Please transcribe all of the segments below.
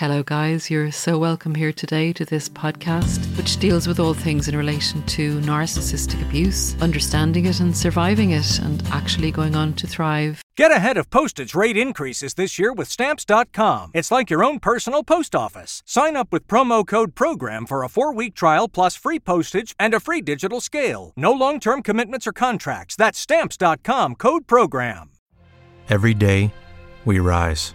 Hello, guys. You're so welcome here today to this podcast, which deals with all things in relation to narcissistic abuse, understanding it and surviving it, and actually going on to thrive. Get ahead of postage rate increases this year with Stamps.com. It's like your own personal post office. Sign up with promo code PROGRAM for a four week trial plus free postage and a free digital scale. No long term commitments or contracts. That's Stamps.com code PROGRAM. Every day, we rise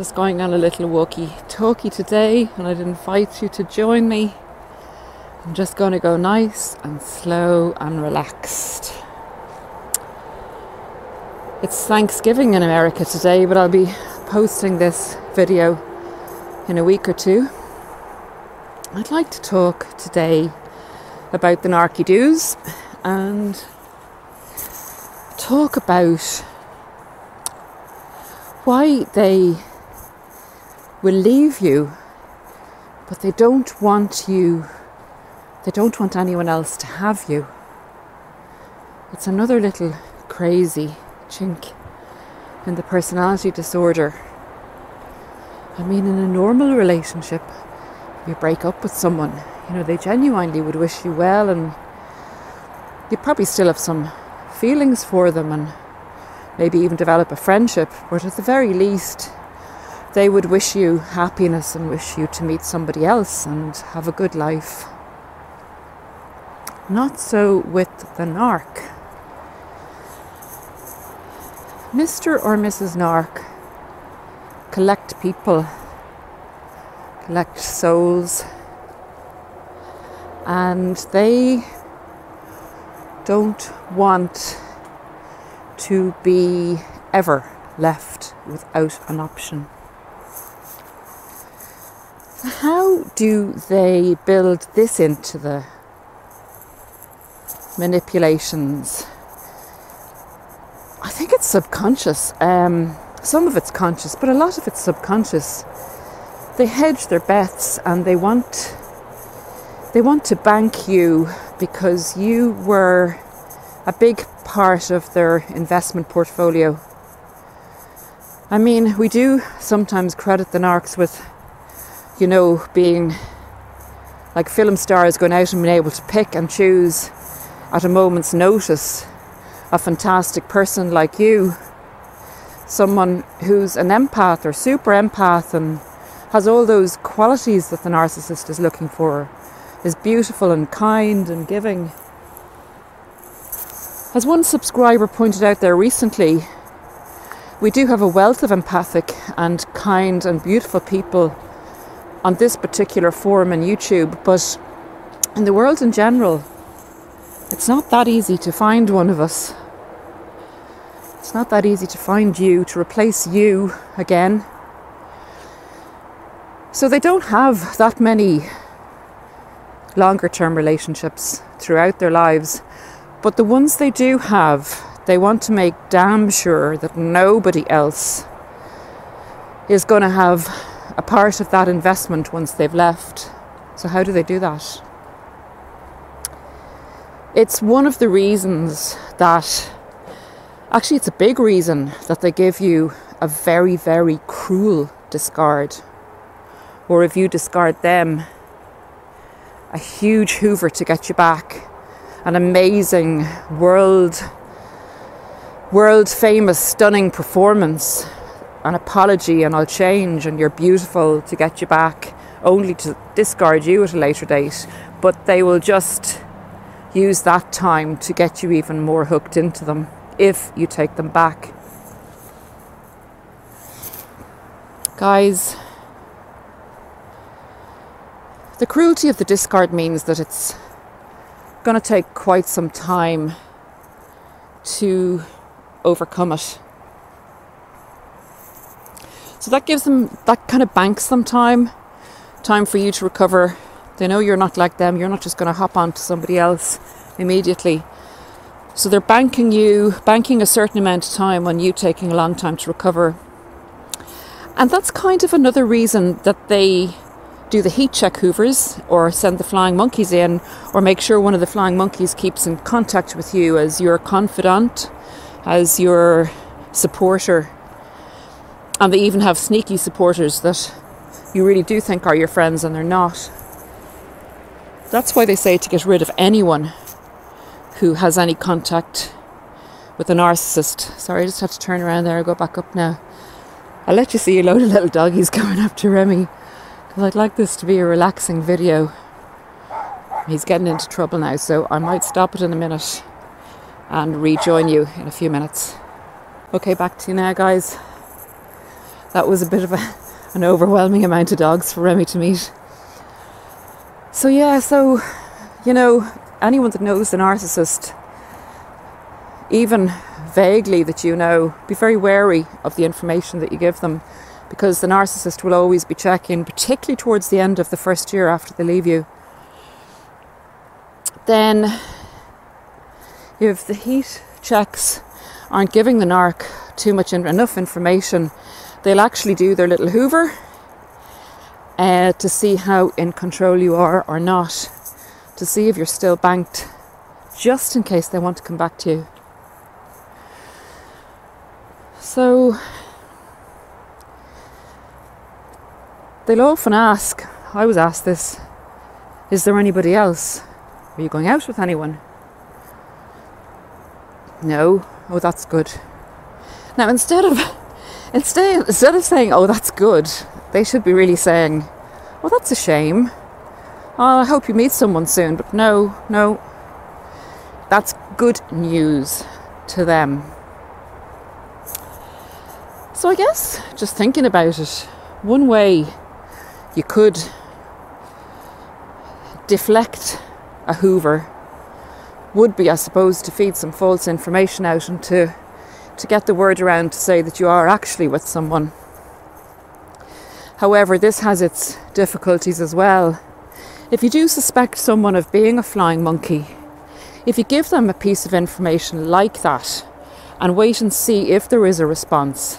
just going on a little walkie talkie today, and I'd invite you to join me. I'm just going to go nice and slow and relaxed. It's Thanksgiving in America today, but I'll be posting this video in a week or two. I'd like to talk today about the narky doos and talk about why they will leave you, but they don't want you, they don't want anyone else to have you. It's another little crazy chink in the personality disorder. I mean, in a normal relationship, you break up with someone, you know, they genuinely would wish you well, and you probably still have some feelings for them and maybe even develop a friendship, but at the very least, they would wish you happiness and wish you to meet somebody else and have a good life. Not so with the narc. Mr. or Mrs. Narc collect people, collect souls, and they don't want to be ever left without an option. How do they build this into the manipulations? I think it's subconscious. Um, some of it's conscious, but a lot of it's subconscious. They hedge their bets and they want they want to bank you because you were a big part of their investment portfolio. I mean, we do sometimes credit the narcs with you know, being like film stars going out and being able to pick and choose at a moment's notice a fantastic person like you, someone who's an empath or super empath and has all those qualities that the narcissist is looking for, is beautiful and kind and giving. As one subscriber pointed out there recently, we do have a wealth of empathic and kind and beautiful people on this particular forum and YouTube, but in the world in general, it's not that easy to find one of us. It's not that easy to find you, to replace you again. So they don't have that many longer term relationships throughout their lives, but the ones they do have, they want to make damn sure that nobody else is going to have a part of that investment once they've left. So, how do they do that? It's one of the reasons that, actually, it's a big reason that they give you a very, very cruel discard. Or if you discard them, a huge hoover to get you back, an amazing world world famous stunning performance an apology and I'll change and you're beautiful to get you back, only to discard you at a later date. But they will just use that time to get you even more hooked into them if you take them back. Guys, the cruelty of the discard means that it's going to take quite some time to overcome it. So that gives them, that kind of banks them time, time for you to recover. They know you're not like them, you're not just going to hop on to somebody else immediately. So they're banking you, banking a certain amount of time on you taking a long time to recover. And that's kind of another reason that they do the heat check hoovers or send the flying monkeys in or make sure one of the flying monkeys keeps in contact with you as your confidant, as your supporter. And they even have sneaky supporters that you really do think are your friends and they're not. That's why they say to get rid of anyone who has any contact with a narcissist. Sorry, I just had to turn around there and go back up now. I'll let you see a load of little doggies going up to Remy because I'd like this to be a relaxing video. He's getting into trouble now, so I might stop it in a minute and rejoin you in a few minutes. Okay, back to you now, guys. That was a bit of a, an overwhelming amount of dogs for Remy to meet. So, yeah, so, you know, anyone that knows the narcissist, even vaguely that you know, be very wary of the information that you give them because the narcissist will always be checking, particularly towards the end of the first year after they leave you. Then, if the heat checks aren't giving the narc too much enough information, they'll actually do their little hoover uh, to see how in control you are or not, to see if you're still banked, just in case they want to come back to you. So, They'll often ask, I was asked this, is there anybody else? Are you going out with anyone? No. Oh, that's good. Now, instead of instead instead of saying, "Oh, that's good," they should be really saying, well, that's a shame. Oh, I hope you meet someone soon." But no, no. That's good news to them. So I guess just thinking about it, one way you could deflect a Hoover would be, I suppose, to feed some false information out and to to get the word around to say that you are actually with someone. However, this has its difficulties as well. If you do suspect someone of being a flying monkey, if you give them a piece of information like that and wait and see if there is a response,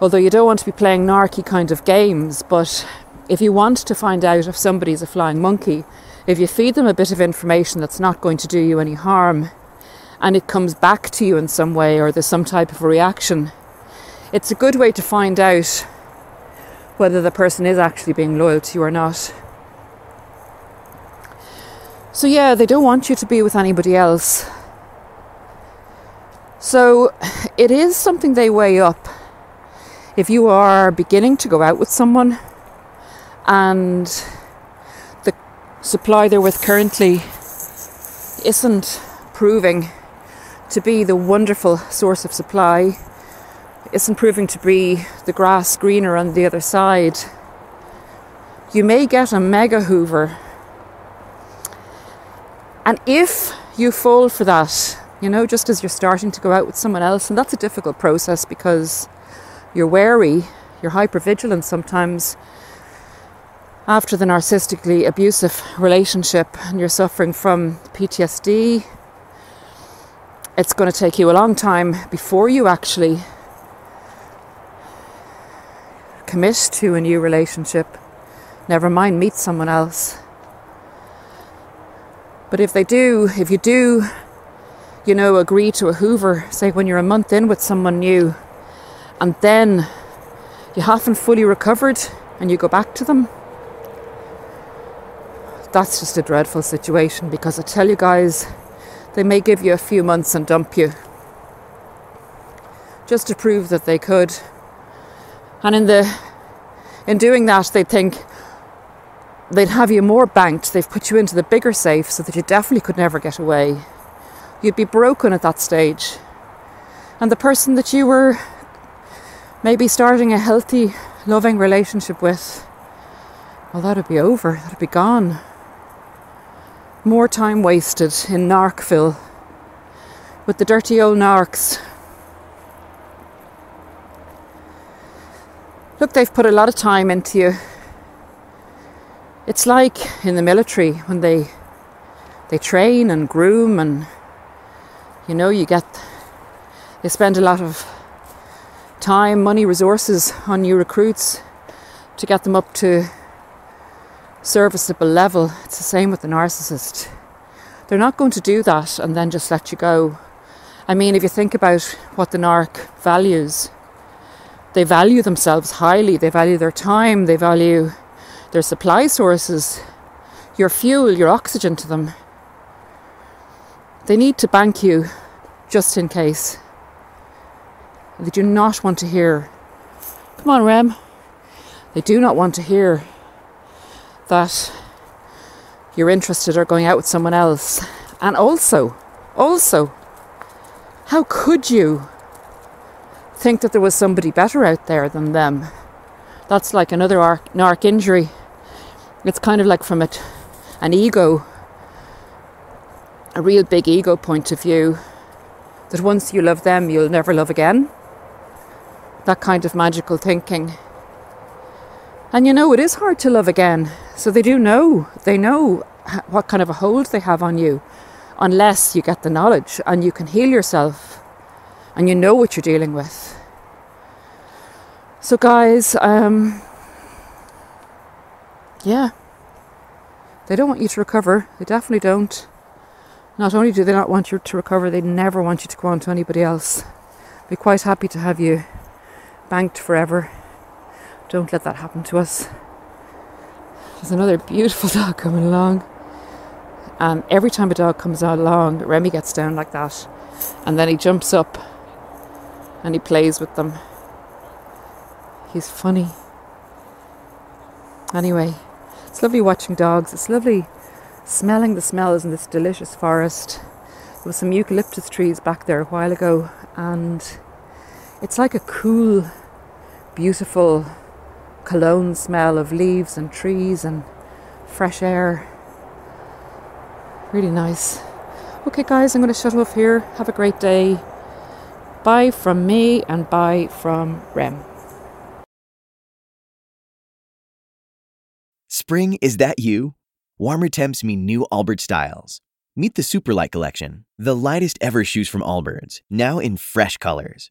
although you don't want to be playing narky kind of games, but if you want to find out if somebody's a flying monkey, if you feed them a bit of information that's not going to do you any harm, and it comes back to you in some way or there's some type of reaction, it's a good way to find out whether the person is actually being loyal to you or not. So, yeah, they don't want you to be with anybody else. So, it is something they weigh up if you are beginning to go out with someone and the supply they're with currently isn't proving to be the wonderful source of supply, isn't proving to be the grass greener on the other side, you may get a mega hoover. And if you fall for that, you know, just as you're starting to go out with someone else, and that's a difficult process because you're wary, you're hyper vigilant sometimes after the narcissistically abusive relationship and you're suffering from PTSD. It's going to take you a long time before you actually commit to a new relationship. Never mind meet someone else. But if they do, if you do, you know, agree to a Hoover, say when you're a month in with someone new, and then you haven't fully recovered and you go back to them, that's just a dreadful situation because I tell you guys, they may give you a few months and dump you just to prove that they could. And in the in doing that, they think they'd have you more banked. They've put you into the bigger safe so that you definitely could never get away. You'd be broken at that stage. And the person that you were maybe starting a healthy, loving relationship with, well, that'd be over, that'd be gone. More time wasted in Narkville with the dirty old narcs. look, they've put a lot of time into you. It's like in the military when they they train and groom and you know you get they spend a lot of time, money, resources on new recruits to get them up to serviceable level. It's the same with the narcissist. They're not going to do that and then just let you go. I mean, if you think about what the narc values, they value themselves highly, they value their time, they value their supply sources, your fuel, your oxygen to them. They need to bank you just in case. They do not want to hear, come on, Rem. They do not want to hear that you're interested or going out with someone else. And also, also, how could you think that there was somebody better out there than them? That's like another arc, narc injury. It's kind of like from it, an ego, a real big ego point of view, that once you love them, you'll never love again that kind of magical thinking. And you know, it is hard to love again. So they do know, they know what kind of a hold they have on you unless you get the knowledge and you can heal yourself and you know what you're dealing with. So, guys, um, yeah, they don't want you to recover. They definitely don't. Not only do they not want you to recover, they never want you to go on to anybody else. Be quite happy to have you banked forever. Don't let that happen to us. There's another beautiful dog coming along. And every time a dog comes along, Remy gets down like that. And then he jumps up and he plays with them. He's funny. Anyway, it's lovely watching dogs. It's lovely smelling the smells in this delicious forest. There was some eucalyptus trees back there a while ago, and it's like a cool, beautiful cologne smell of leaves and trees and fresh air. Really nice. Okay, guys, I'm going to shut off here. Have a great day. Bye from me and bye from Rem. Spring, is that you? Warmer temps mean new Allbirds styles. Meet the Superlight Collection, the lightest ever shoes from Allbirds, now in fresh colors.